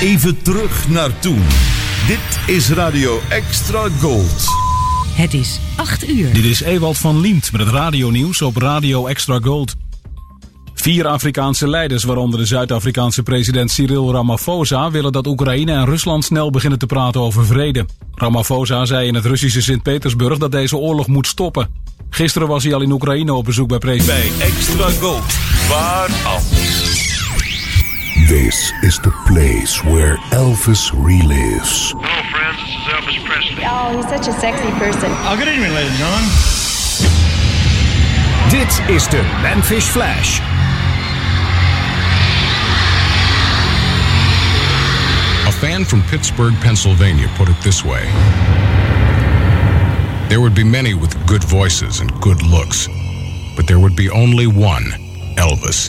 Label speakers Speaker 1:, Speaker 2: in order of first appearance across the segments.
Speaker 1: Even terug naar toen. Dit is Radio Extra Gold.
Speaker 2: Het is 8 uur.
Speaker 3: Dit is Ewald van Liemt met het radionieuws op Radio Extra Gold. Vier Afrikaanse leiders, waaronder de Zuid-Afrikaanse president Cyril Ramaphosa, willen dat Oekraïne en Rusland snel beginnen te praten over vrede. Ramaphosa zei in het Russische Sint-Petersburg dat deze oorlog moet stoppen. Gisteren was hij al in Oekraïne op bezoek bij president.
Speaker 1: Bij Extra Gold. Waar anders?
Speaker 4: This is the place where Elvis relives.
Speaker 5: Hello, friends. This is Elvis Presley.
Speaker 6: Oh, he's such a sexy person.
Speaker 5: Oh, good evening, ladies and gentlemen.
Speaker 7: Dit is de Memphis Flash.
Speaker 8: A fan from Pittsburgh, Pennsylvania put it this way There would be many with good voices and good looks, but there would be only one Elvis.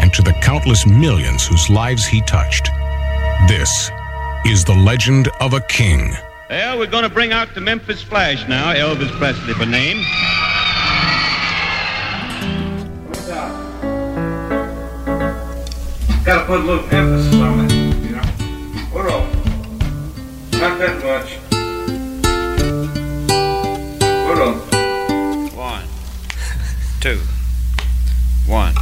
Speaker 8: and to the countless millions whose lives he touched, this is the legend of a king.
Speaker 5: Well, we're going to bring out the Memphis Flash now, Elvis Presley by name. What's up?
Speaker 9: Gotta put a little emphasis on it, you know. What up? Not that much. What up?
Speaker 5: One, two, one,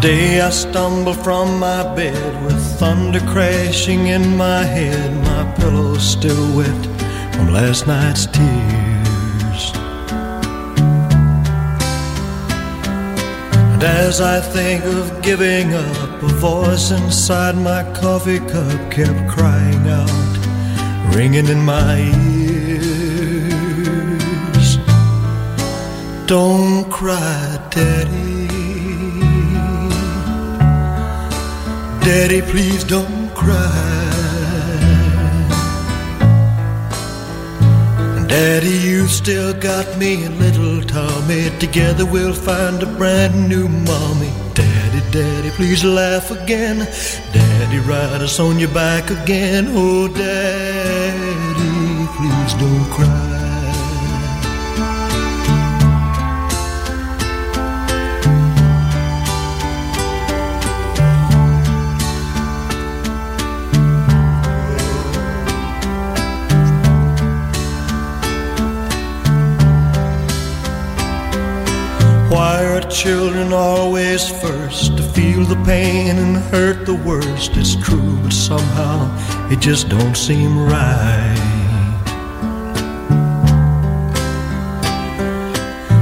Speaker 10: Today I stumble from my bed with thunder crashing in my head. My pillow still wet from last night's tears. And as I think of giving up, a voice inside my coffee cup kept crying out, ringing in my ears. Don't cry, Daddy. Daddy, please don't cry. Daddy, you still got me and little Tommy. Together we'll find a brand new mommy. Daddy, Daddy, please laugh again. Daddy, ride us on your back again. Oh, Daddy, please don't cry. Hurt the worst? It's true, but somehow it just don't seem right.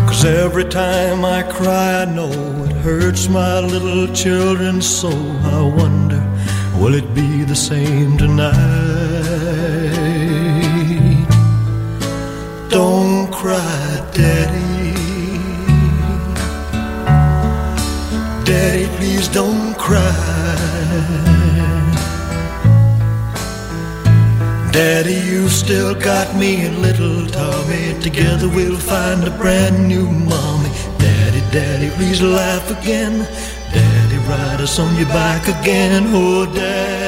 Speaker 10: Cause every time I cry, I know it hurts my little children so. I wonder, will it be the same tonight? Don't cry, Daddy. Daddy, please don't Daddy, you still got me and little Tommy. Together we'll find a brand new mommy. Daddy, Daddy, please laugh again. Daddy, ride us on your back again. Oh, Daddy,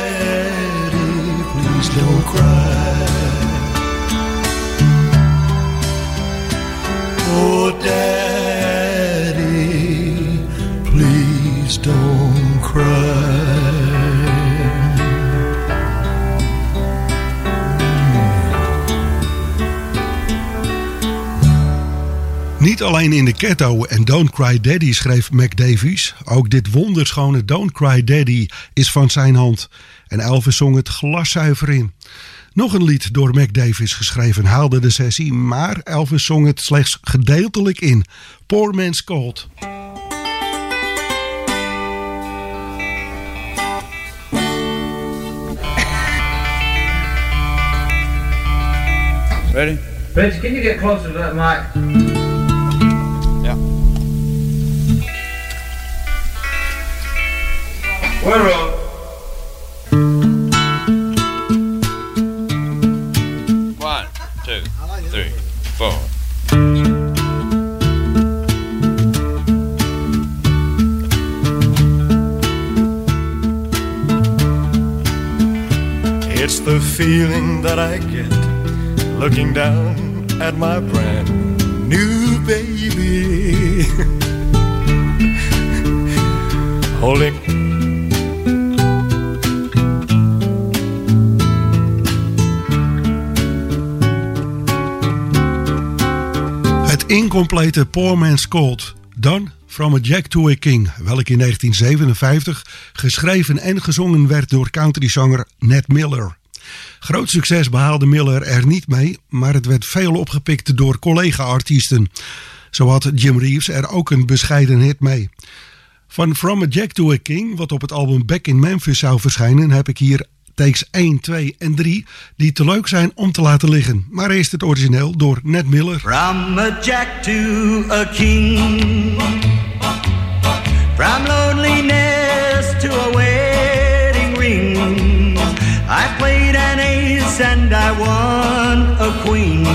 Speaker 11: Niet alleen in de ghetto en Don't Cry Daddy schreef Mac Davies. Ook dit wonderschone Don't Cry Daddy is van zijn hand. En Elvis zong het glaszuiver in. Nog een lied door Mac Davies geschreven haalde de sessie, maar Elvis zong het slechts gedeeltelijk in. Poor Man's Cold.
Speaker 9: Ready?
Speaker 12: Bitch, can you get closer to that mic?
Speaker 9: We're. One, two, three, four.
Speaker 10: It's the feeling that I get looking down at my brand new baby. Holding.
Speaker 11: Incomplete Poor Man's Cold. Dan From a Jack to a King, welk in 1957 geschreven en gezongen werd door countryzanger Ned Miller. Groot succes behaalde Miller er niet mee, maar het werd veel opgepikt door collega-artiesten. Zo had Jim Reeves er ook een bescheiden hit mee. Van From a Jack to a King, wat op het album Back in Memphis zou verschijnen, heb ik hier takes 1, 2 en 3 die te leuk zijn om te laten liggen. Maar eerst het origineel door Ned Miller.
Speaker 13: From a jack to a king. From loneliness to a wedding ring. I played an ace and I won a queen.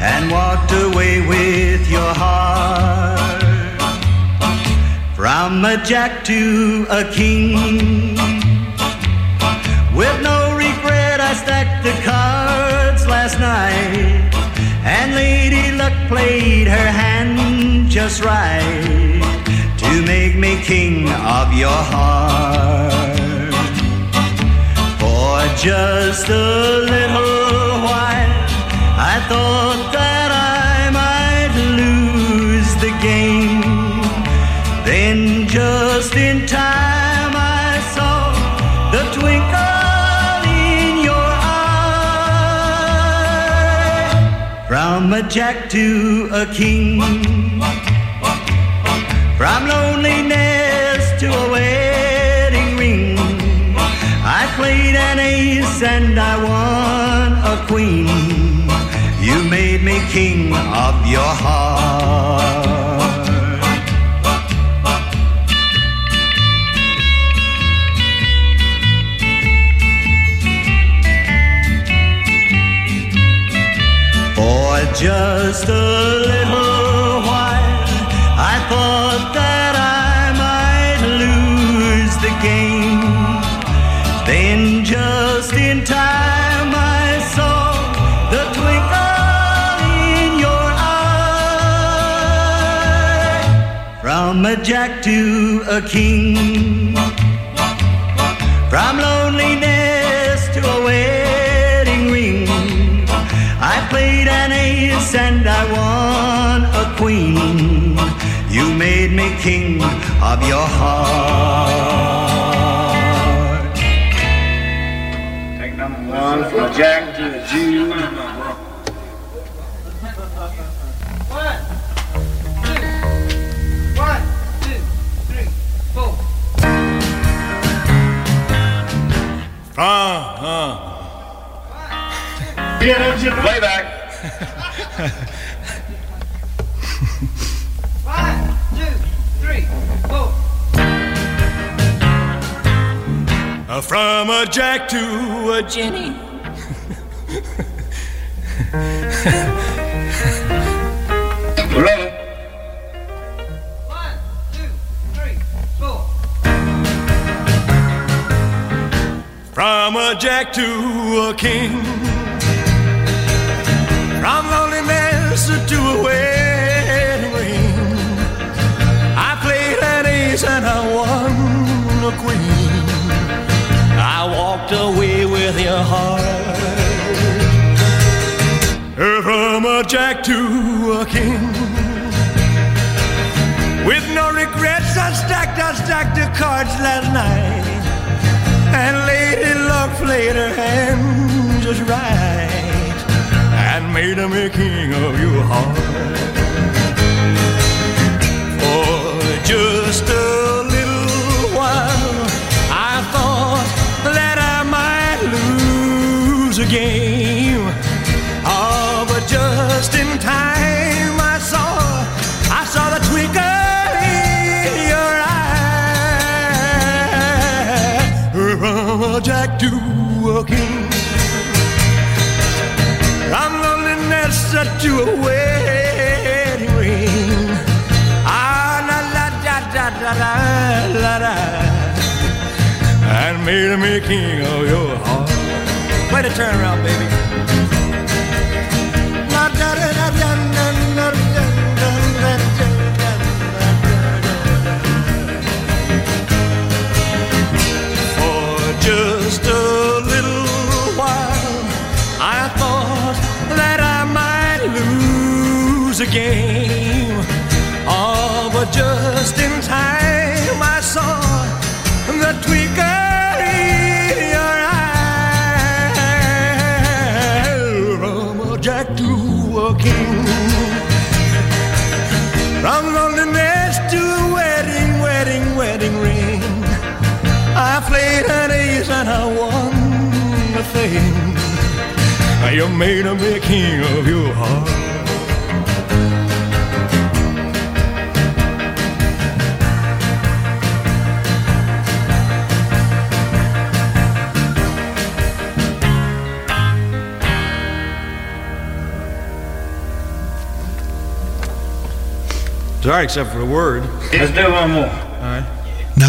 Speaker 13: And walked away with your heart. From a jack to a king. Night. And Lady Luck played her hand just right to make me king of your heart. For just a little while, I thought that I might lose the game. Then, just in time, From a jack to a king. From loneliness to a wedding ring. I played an ace and I won a queen. You made me king of your heart. Jack to a king. From loneliness to a wedding ring. I played an ace and I won a queen. You made me king of your heart.
Speaker 9: Take number one from a Jack to a Jew. Playback.
Speaker 12: One, two, three, four.
Speaker 10: From a jack to a Jenny.
Speaker 9: Roll.
Speaker 12: One, two, three, four.
Speaker 10: From a jack to a king. Ace and I won a queen. I walked away with your heart. From a jack to a king. With no regrets, I stacked, I stacked the cards last night. And Lady Luck played her hand just right and made him a king of your heart. Just a little while, I thought that I might lose a game. Oh, but just in time, I saw, I saw the twinkle in your eye. From a jack to a king, from loneliness to a way. Da da da la da. And made me king of your heart. Way to turn around, baby. La da da da da da da da da da For just a little while, I thought that I might lose a game. Oh, but just in time saw the twinkle in your eye. From a jack to a king. From loneliness to a wedding, wedding, wedding ring. I played an ace and I won the thing. You made me king of your heart. Sorry, except for the word.
Speaker 5: Let's do one more.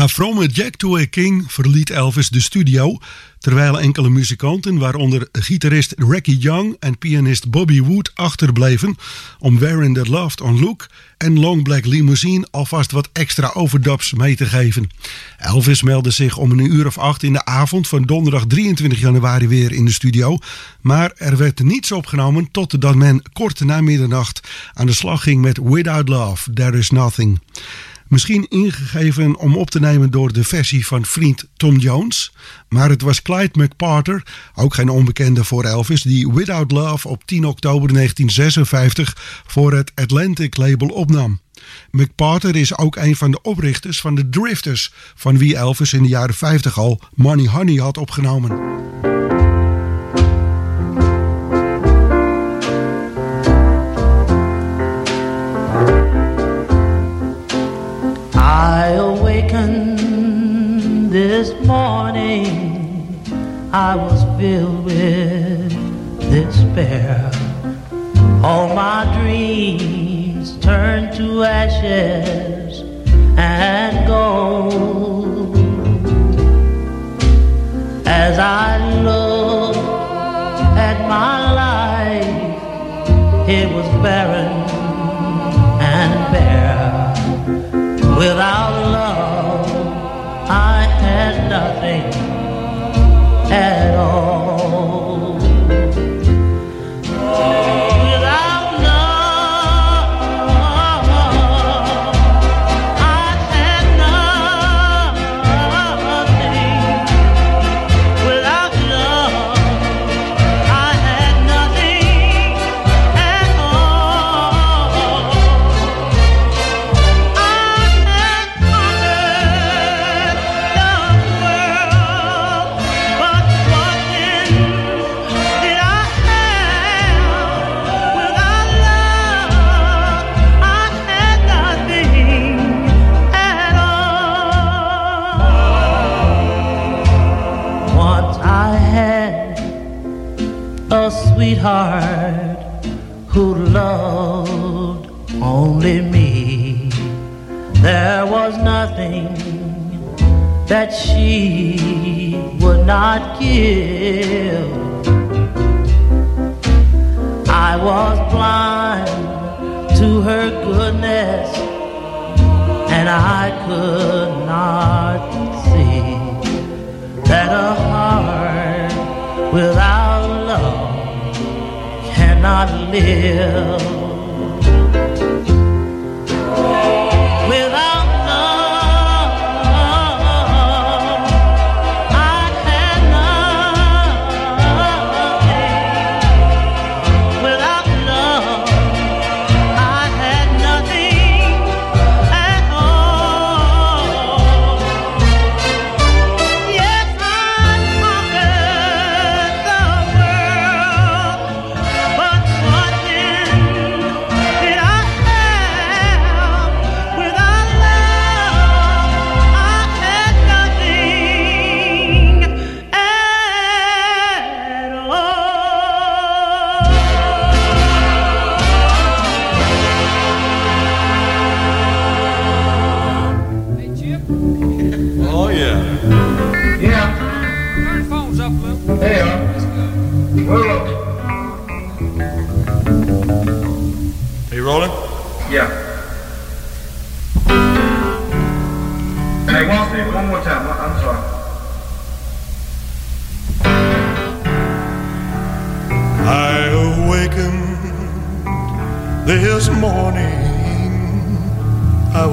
Speaker 11: Na From a Jack to a King verliet Elvis de studio, terwijl enkele muzikanten, waaronder gitarist Reggie Young en pianist Bobby Wood, achterbleven om Wearing That Loved on Look en Long Black Limousine alvast wat extra overdubs mee te geven. Elvis meldde zich om een uur of acht in de avond van donderdag 23 januari weer in de studio, maar er werd niets opgenomen totdat men kort na middernacht aan de slag ging met Without Love, There Is Nothing. Misschien ingegeven om op te nemen door de versie van vriend Tom Jones. Maar het was Clyde McParter, ook geen onbekende voor Elvis, die Without Love op 10 oktober 1956 voor het Atlantic label opnam. McParter is ook een van de oprichters van de Drifters, van wie Elvis in de jaren 50 al Money Honey had opgenomen.
Speaker 14: I was filled with despair. All my dreams turned to ashes and gold. As I looked at my life, it was barren and bare. Without love, I had nothing at all. She would not give. I was blind to her goodness, and I could not see that a heart without love cannot live.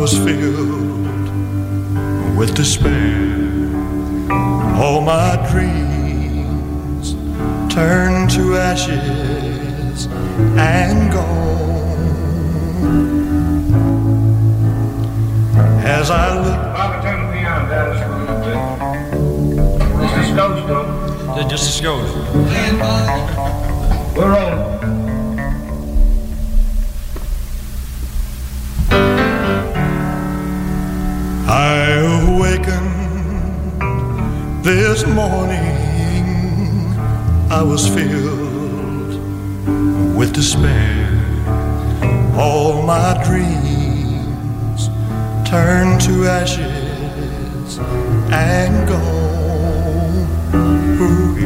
Speaker 10: Was filled with despair. All my dreams turned to ashes and gone. As I look
Speaker 9: Bobby, turn the piano down just a little bit. Just a skosh, though.
Speaker 15: Just a skosh.
Speaker 10: Morning. I was filled with despair. All my dreams turned to ashes and gone. Ooh.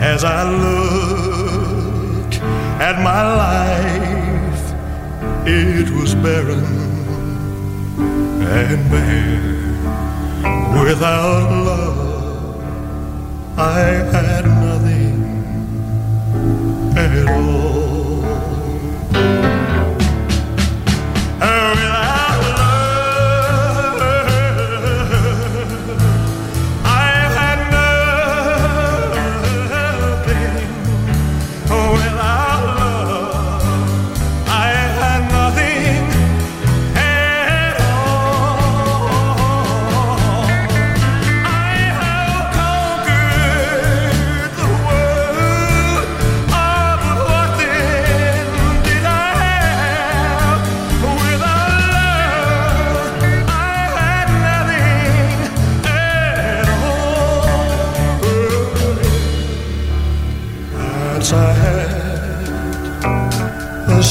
Speaker 10: As I look at my life, it was barren and bare. Without love, I had nothing at all.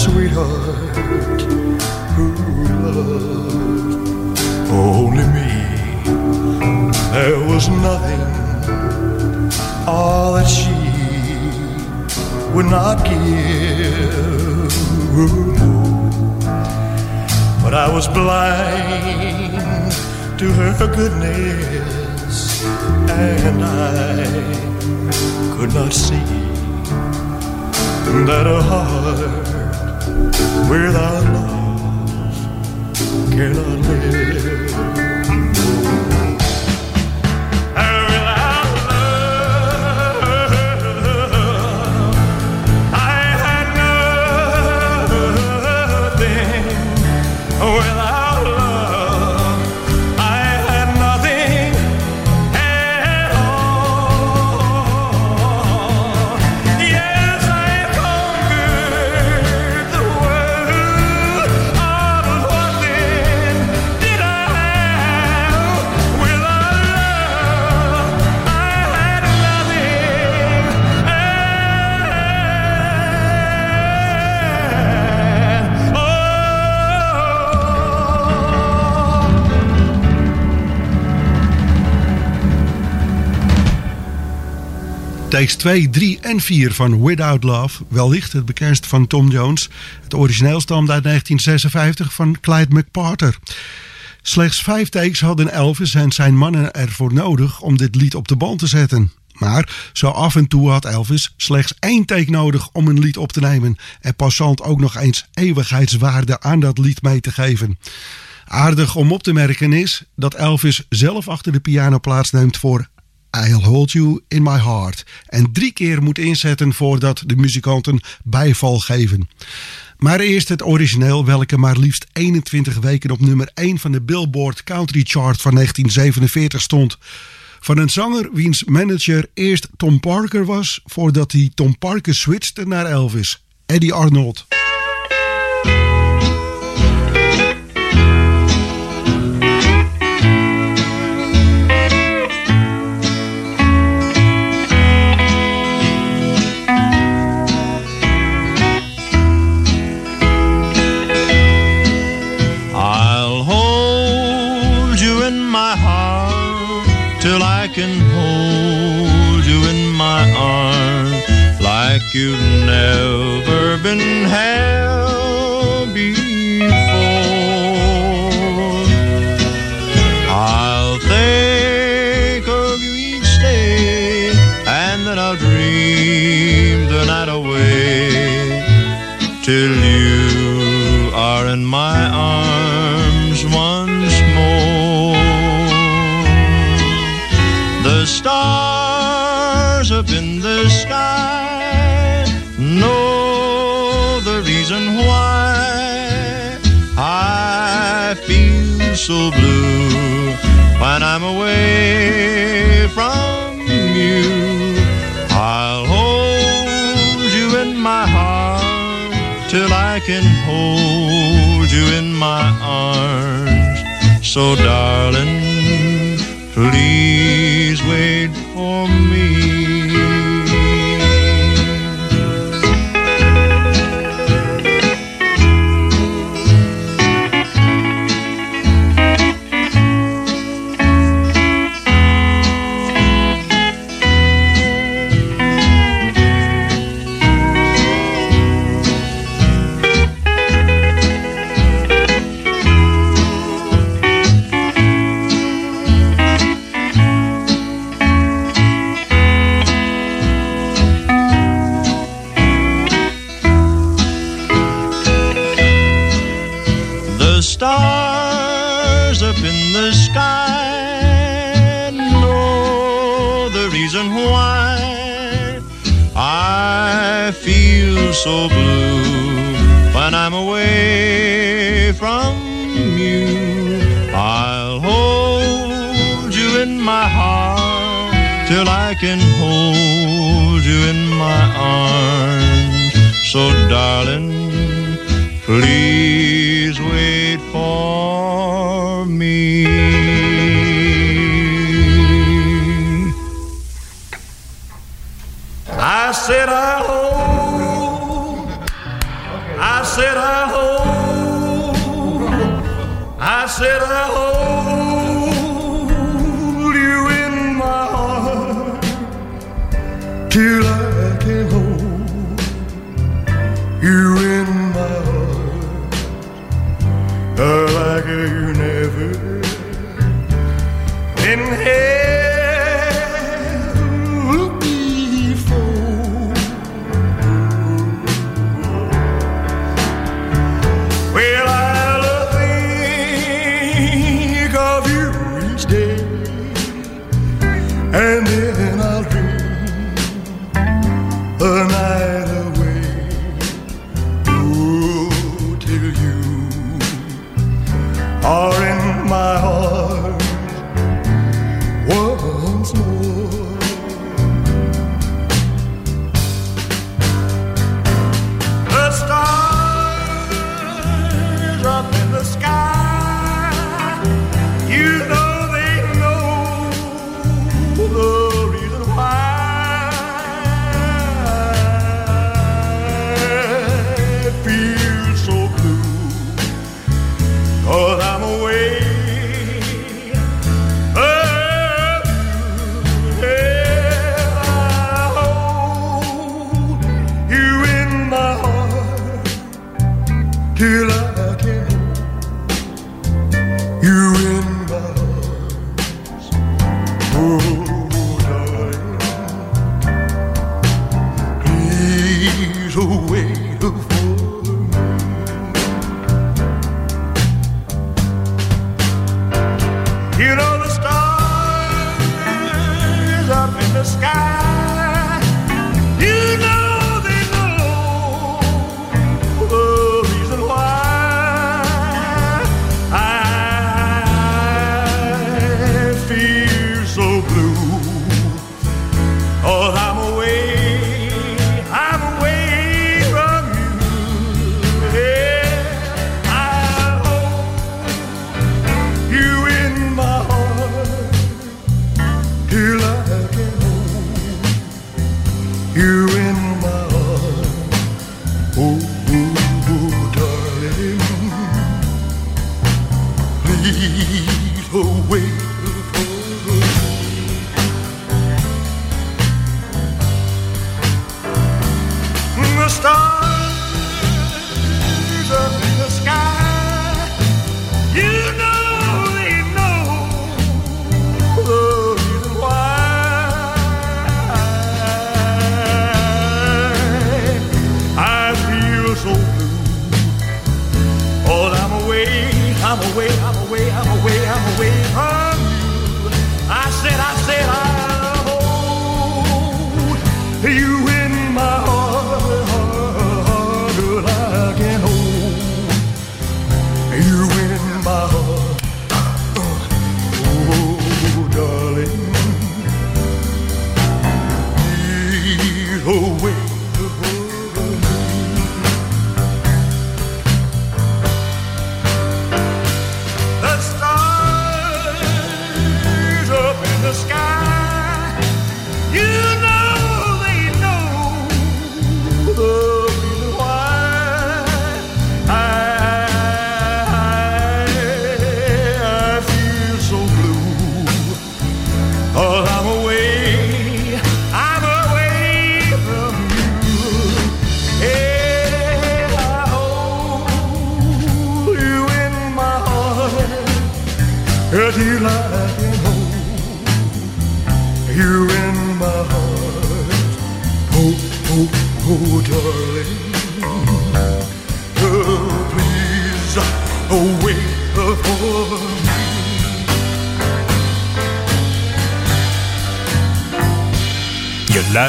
Speaker 10: Sweetheart who loved only me. There was nothing, all that she would not give. But I was blind to her goodness, and I could not see that a heart without love cannot live.
Speaker 11: Takes 2, 3 en 4 van Without Love, wellicht het bekendst van Tom Jones. Het origineel stamt uit 1956 van Clyde McParter. Slechts vijf takes hadden Elvis en zijn mannen ervoor nodig om dit lied op de band te zetten. Maar zo af en toe had Elvis slechts één take nodig om een lied op te nemen. En passant ook nog eens eeuwigheidswaarde aan dat lied mee te geven. Aardig om op te merken is dat Elvis zelf achter de piano plaatsneemt voor I'll Hold You in My Heart. En drie keer moet inzetten voordat de muzikanten bijval geven. Maar eerst het origineel, welke maar liefst 21 weken op nummer 1 van de Billboard Country Chart van 1947 stond. Van een zanger wiens manager eerst Tom Parker was, voordat hij Tom Parker switchte naar Elvis. Eddie Arnold.
Speaker 16: you've never been happy before. I'll
Speaker 10: think of you each day, and then I'll dream the night away till you are in my arms. so blue when I'm away from you. I'll hold you in my heart till I can hold you in my arms. So, darling, please wait for me.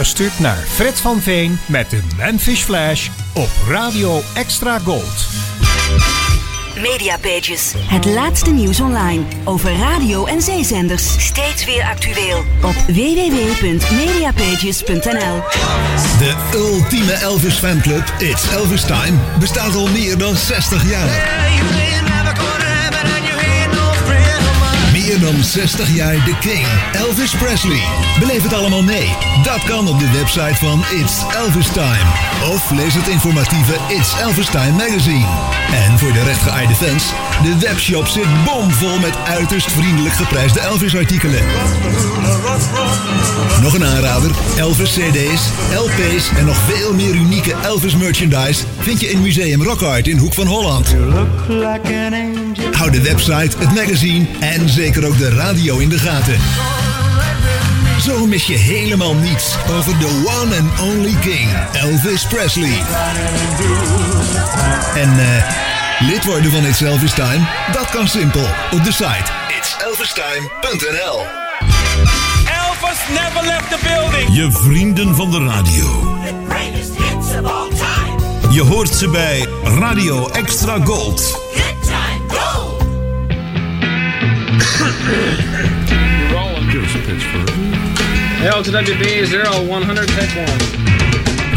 Speaker 7: Luistert naar Fred van Veen met de Memphis Flash op Radio Extra Gold.
Speaker 2: Mediapages. Het laatste nieuws online over radio en zeezenders. Steeds weer actueel op www.mediapages.nl.
Speaker 15: De ultieme Elvis fanclub, It's Elvis Time, bestaat al meer dan 60 jaar. Meer dan 60 jaar de King, Elvis Presley. Beleef het allemaal mee. Dat kan op de website van It's Elvis Time. Of lees het informatieve It's Elvis Time magazine. En voor de rechtgeaarde fans, de webshop zit bomvol met uiterst vriendelijk geprijsde Elvis artikelen. Nog een aanrader, Elvis CD's, LP's en nog veel meer unieke Elvis merchandise vind je in Museum Rock Art in Hoek van Holland. Hou de website, het magazine en zeker ook de radio in de gaten. Zo mis je helemaal niets over de one and only king, Elvis Presley. En eh, lid worden van It's Elvis Time? Dat kan simpel op de site itselvistime.nl
Speaker 17: Elvis never left the building.
Speaker 1: Je vrienden van de radio.
Speaker 17: Greatest hits of all time.
Speaker 1: Je hoort ze bij Radio Extra Gold.
Speaker 17: Good time gold.
Speaker 18: LTWB 0100 take 1.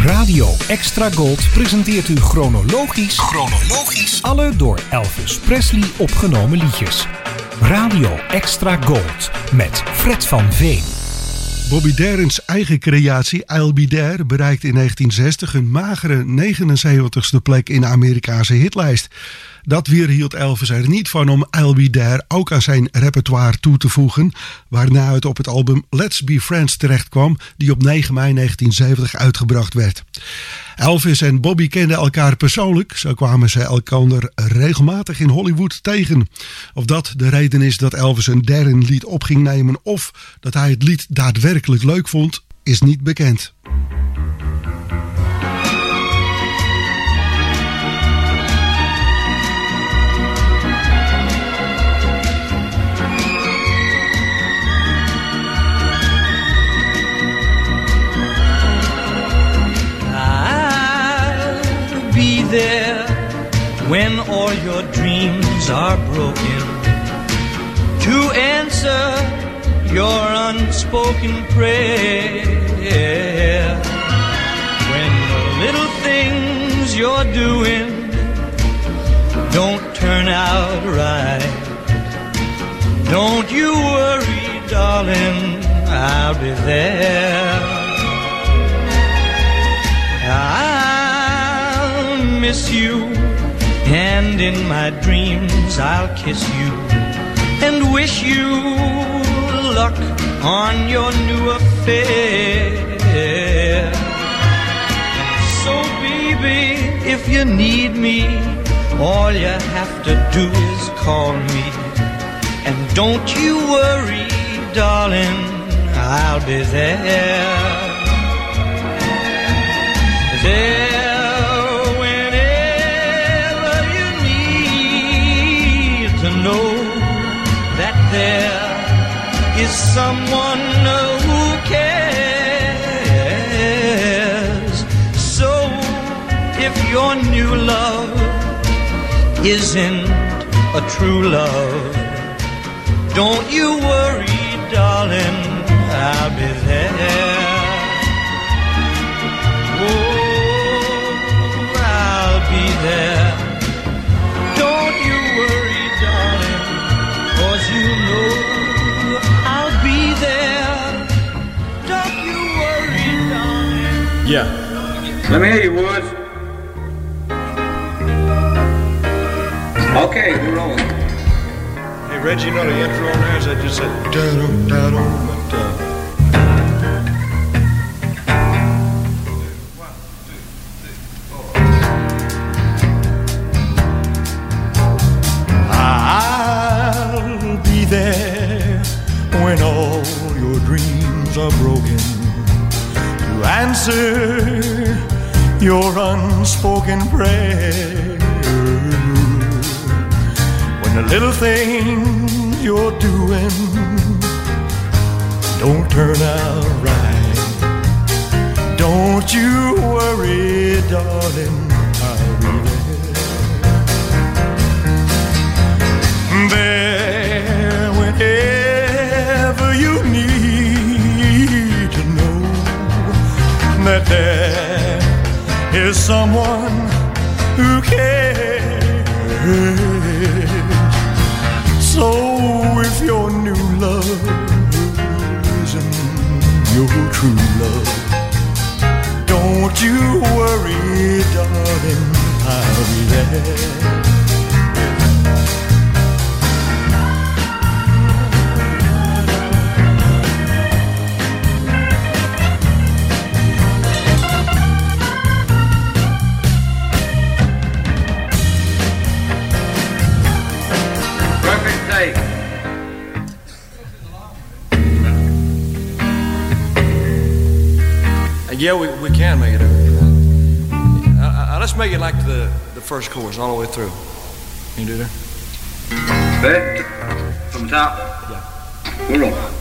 Speaker 7: Radio Extra Gold presenteert u chronologisch, chronologisch alle door Elvis Presley opgenomen liedjes. Radio Extra Gold met Fred van Veen.
Speaker 11: Bobby Darin's eigen creatie, I'll Be There, bereikte in 1960 een magere 79ste plek in de Amerikaanse hitlijst. Dat weerhield Elvis er niet van om I'll Be There ook aan zijn repertoire toe te voegen, waarna het op het album Let's Be Friends terechtkwam, die op 9 mei 1970 uitgebracht werd. Elvis en Bobby kenden elkaar persoonlijk, zo kwamen ze elkaar regelmatig in Hollywood tegen. Of dat de reden is dat Elvis een Darren lied op ging nemen of dat hij het lied daadwerkelijk leuk vond, is niet bekend.
Speaker 19: There when all your dreams are broken to answer your unspoken prayer. When the little things you're doing don't turn out right, don't you worry, darling, I'll be there. I'll miss you, and in my dreams I'll kiss you and wish you luck on your new affair. So, baby, if you need me, all you have to do is call me. And don't you worry, darling, I'll be there there is someone who cares. So if your new love isn't a true love, don't you worry, darling, I'll be there.
Speaker 18: Yeah. Let me hear you, Woods. Okay, we're rolling.
Speaker 16: Hey, Reggie, you know the intro on there? Is that just a
Speaker 10: you're doing don't turn out right, don't you worry, darling. I'll be there whenever you need to know that there is someone who cares. So your true love, don't you worry, darling, I'll be there.
Speaker 20: Yeah, we, we can make it over. Uh, uh, let's make it like the, the first chorus all the way through. Can you do that?
Speaker 18: Bet. From the top.
Speaker 20: Yeah.
Speaker 18: We're on.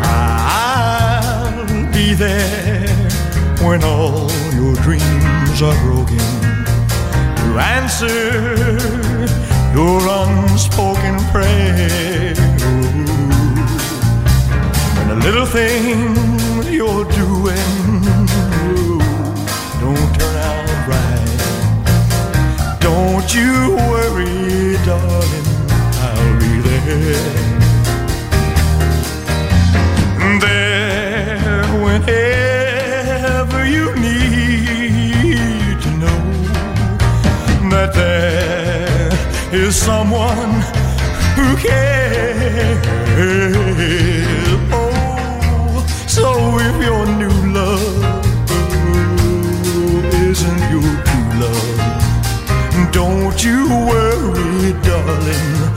Speaker 10: I'll be there when all your dreams are broken to answer don't you worry, darling, I'll be there. there whenever you need to know that there is someone who cares. You worry, darling,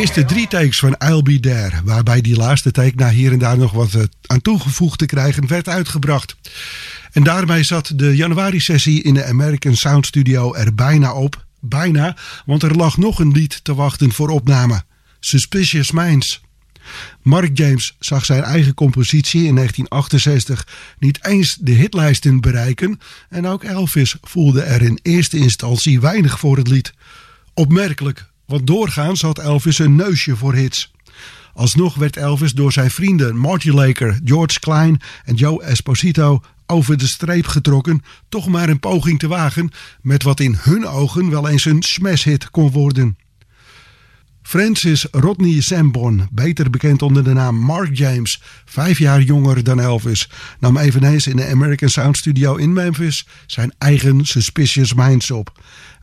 Speaker 11: eerste drie takes van I'll Be There, waarbij die laatste take na hier en daar nog wat eh, aan toegevoegd te krijgen, werd uitgebracht. En daarmee zat de januari-sessie in de American Sound Studio er bijna op. Bijna, want er lag nog een lied te wachten voor opname. Suspicious Minds. Mark James zag zijn eigen compositie in 1968 niet eens de hitlijsten bereiken en ook Elvis voelde er in eerste instantie weinig voor het lied. Opmerkelijk, want doorgaans had Elvis een neusje voor hits. Alsnog werd Elvis door zijn vrienden Marty Laker, George Klein en Joe Esposito over de streep getrokken, toch maar een poging te wagen met wat in hun ogen wel eens een smash-hit kon worden. Francis Rodney Sanborn, beter bekend onder de naam Mark James, vijf jaar jonger dan Elvis, nam eveneens in de American Sound Studio in Memphis zijn eigen Suspicious Minds op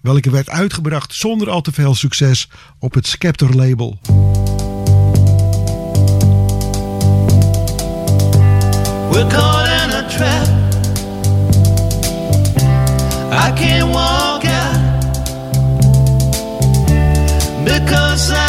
Speaker 11: welke werd uitgebracht zonder al te veel succes op het Scepter label.
Speaker 19: We're caught in a trap. I can't walk because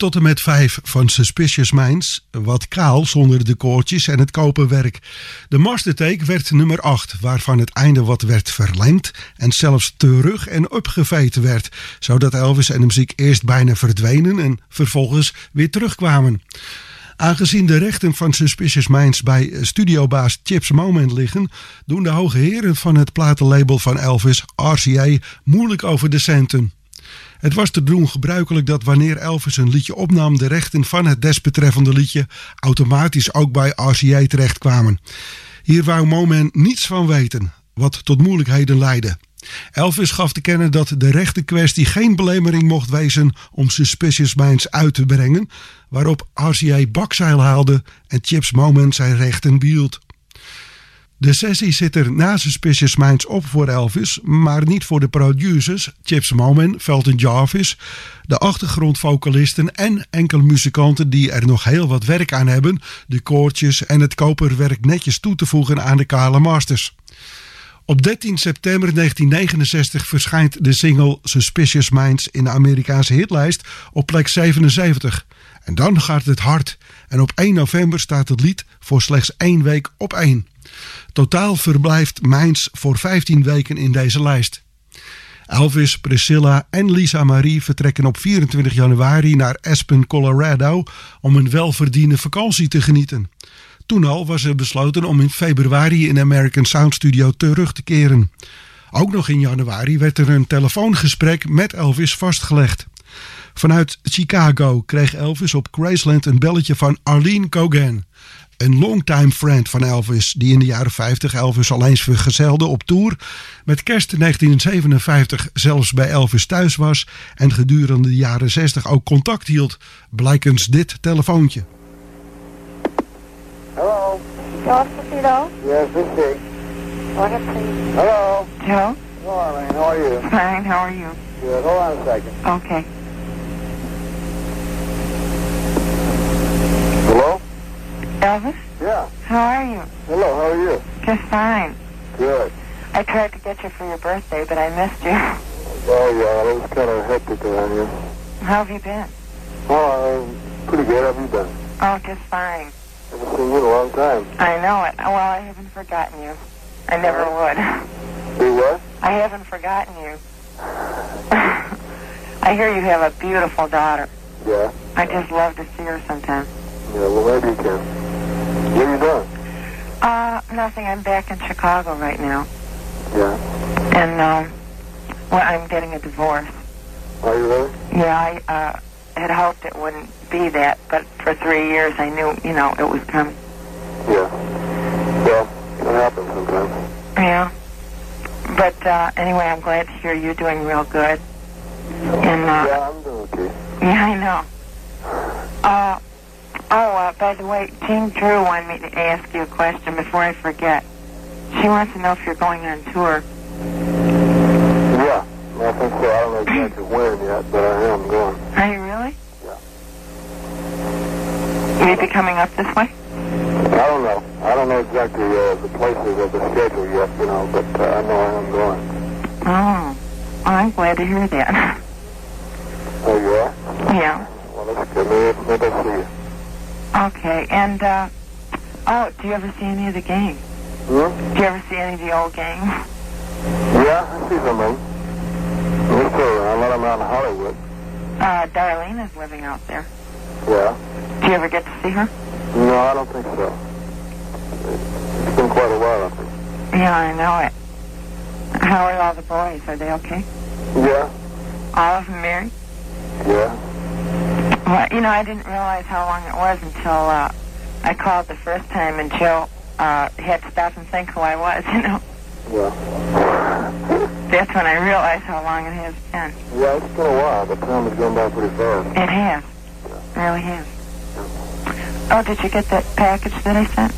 Speaker 11: tot en met 5 van Suspicious Minds. Wat kaal zonder de koortjes en het koperwerk. De mastertake werd nummer 8, waarvan het einde wat werd verlengd en zelfs terug en opgeveten werd. Zodat Elvis en de muziek eerst bijna verdwenen en vervolgens weer terugkwamen. Aangezien de rechten van Suspicious Minds bij studiobaas Chips Moment liggen, doen de hoge heren van het platenlabel van Elvis, RCA, moeilijk over de centen. Het was te doen gebruikelijk dat wanneer Elvis een liedje opnam, de rechten van het desbetreffende liedje automatisch ook bij RCA terechtkwamen. Hier wou Moment niets van weten, wat tot moeilijkheden leidde. Elvis gaf te kennen dat de rechtenkwestie geen belemmering mocht wezen om Suspicious Minds uit te brengen, waarop RCA bakzeil haalde en Chips Moment zijn rechten behield. De sessie zit er na Suspicious Minds op voor Elvis, maar niet voor de producers, Chips Moman, Felton Jarvis, de achtergrondvocalisten en enkele muzikanten die er nog heel wat werk aan hebben, de koortjes en het koperwerk netjes toe te voegen aan de kale masters. Op 13 september 1969 verschijnt de single Suspicious Minds in de Amerikaanse hitlijst op plek 77. En dan gaat het hard. En op 1 november staat het lied voor slechts één week op 1. Totaal verblijft Minds voor 15 weken in deze lijst. Elvis, Priscilla en Lisa Marie vertrekken op 24 januari naar Aspen, Colorado om een welverdiende vakantie te genieten. Toen al was er besloten om in februari in American Sound Studio terug te keren. Ook nog in januari werd er een telefoongesprek met Elvis vastgelegd. Vanuit Chicago kreeg Elvis op Graceland een belletje van Arlene Cogan. Een longtime friend van Elvis, die in de jaren 50 Elvis al eens vergezelde op tour. Met kerst 1957 zelfs bij Elvis thuis was. En gedurende de jaren 60 ook contact hield. Blijkens dit telefoontje.
Speaker 21: Casino?
Speaker 14: Yes, this is.
Speaker 21: What up, please?
Speaker 14: Hello.
Speaker 21: Joe?
Speaker 14: Hello, Arlene. How are you?
Speaker 21: Fine, how are you?
Speaker 14: Good. Hold on a second.
Speaker 21: Okay. Elvis?
Speaker 14: Yeah.
Speaker 21: How are you?
Speaker 14: Hello, how are you?
Speaker 21: Just fine.
Speaker 14: Good.
Speaker 21: I tried to get you for your birthday, but I missed you.
Speaker 14: Oh, yeah, it was kind of hectic around here.
Speaker 21: How have you been?
Speaker 14: Oh, uh, pretty good. How have you been?
Speaker 21: Oh, just fine.
Speaker 14: Haven't seen you in a long time.
Speaker 21: I know it. Well, I haven't forgotten you. I never would.
Speaker 14: Do what?
Speaker 21: I haven't forgotten you. I hear you have a beautiful daughter.
Speaker 14: Yeah.
Speaker 21: I just love to see her sometime.
Speaker 14: Yeah, well, maybe you can. What are you doing?
Speaker 21: Uh, nothing. I'm back in Chicago right now.
Speaker 14: Yeah.
Speaker 21: And, um, well, I'm getting a divorce.
Speaker 14: Are you really?
Speaker 21: Yeah, I, uh, had hoped it wouldn't be that, but for three years I knew, you know, it was coming.
Speaker 14: Yeah. Well, it happens sometimes.
Speaker 21: Yeah. But, uh, anyway, I'm glad to hear you're doing real good. And, uh,
Speaker 14: Yeah, I'm doing okay.
Speaker 21: yeah, I know. Uh, oh, uh, by the way, Jean Drew wanted me to ask you a question before I forget. She wants to know if you're going on tour.
Speaker 14: Yeah. I think so. I don't know exactly when yet, but I am going.
Speaker 21: Are you really?
Speaker 14: Yeah.
Speaker 21: Will you be coming up this way?
Speaker 14: I don't know. I don't know exactly uh, the places of the schedule yet, you know, but uh, I know I am going.
Speaker 21: Oh, well, I'm glad to hear that.
Speaker 14: Oh, you are?
Speaker 21: yeah.
Speaker 14: Well, that's good. Maybe, maybe I'll see you.
Speaker 21: Okay, and, uh, oh, do you ever see any of the gang?
Speaker 14: Hmm?
Speaker 21: Do you ever see any of the old gang?
Speaker 14: Yeah, I see some of them.
Speaker 22: Well, I'm out in Hollywood.
Speaker 21: Uh, Darlene is living out there.
Speaker 22: Yeah.
Speaker 21: Do you ever get to see her?
Speaker 22: No, I don't think so. It's been quite a while, I think.
Speaker 21: Yeah, I know it. How are all the boys? Are they okay?
Speaker 22: Yeah.
Speaker 21: All of them married?
Speaker 22: Yeah.
Speaker 21: Well, you know, I didn't realize how long it was until uh, I called the first time and Jill uh, had to stop and think who I was, you know.
Speaker 22: Well.
Speaker 21: That's when I realized how long it has been.
Speaker 22: Yeah, it's been a while, but time has gone by pretty fast.
Speaker 21: It has. It really has. Oh, did you get that package that I sent?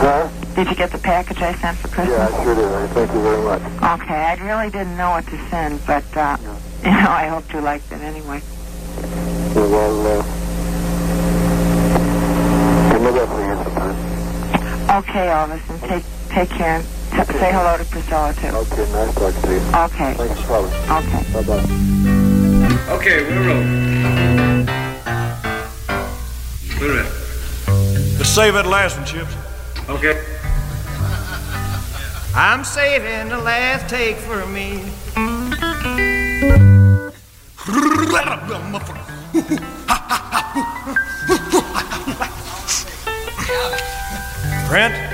Speaker 22: Huh?
Speaker 21: Did you get the package I sent for Christmas?
Speaker 22: Yeah, I sure did. Thank you very much.
Speaker 21: Okay, I really didn't know what to send, but, uh, you know, I hoped you liked it anyway.
Speaker 22: Yeah, well, uh, give me that for you sometime.
Speaker 21: Okay, Elvis, and take take care. and T- say hello to Priscilla, too.
Speaker 22: Okay, nice talking to you.
Speaker 21: Okay.
Speaker 22: Thanks for calling.
Speaker 21: Okay.
Speaker 22: Bye-bye.
Speaker 9: Okay, we'll roll. We're ready.
Speaker 10: Let's save that last one, Chips.
Speaker 9: Okay.
Speaker 23: I'm saving the last take for me.
Speaker 10: Brent?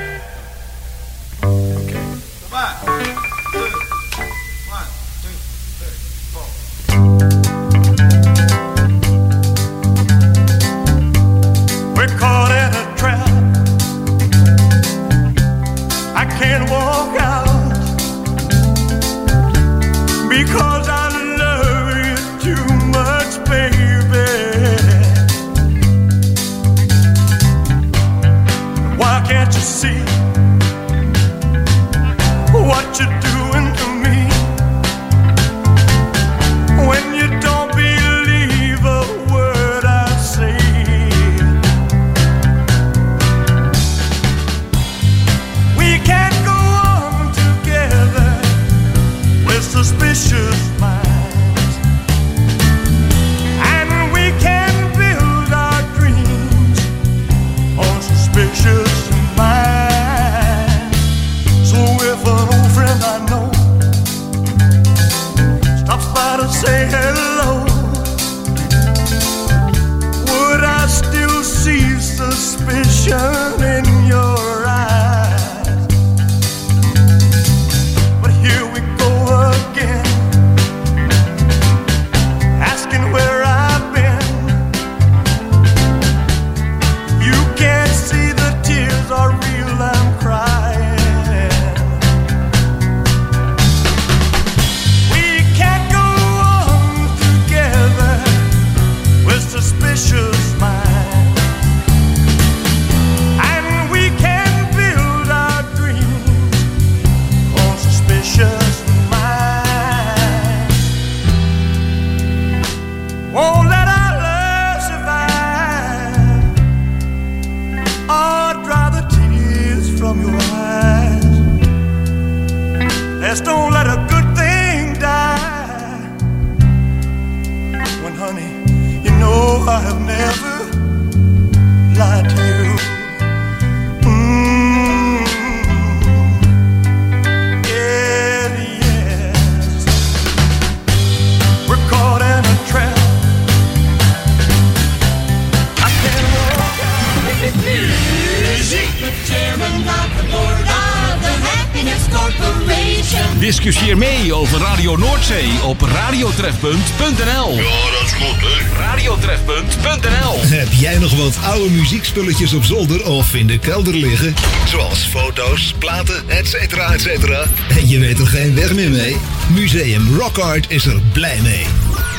Speaker 15: Oude muziekspulletjes op zolder of in de kelder liggen? Zoals foto's, platen, etcetera, etcetera. En je weet er geen weg meer mee? Museum Rock Art is er blij mee.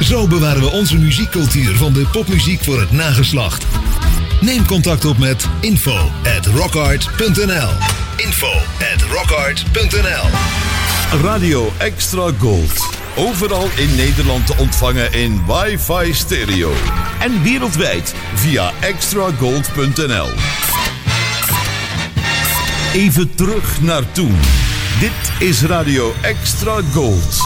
Speaker 15: Zo bewaren we onze muziekcultuur van de popmuziek voor het nageslacht. Neem contact op met info at rockart.nl info at rockart.nl
Speaker 1: Radio Extra Gold. Overal in Nederland te ontvangen in wifi stereo. En wereldwijd via extragold.nl. Even terug naar toen. Dit is Radio Extra Gold.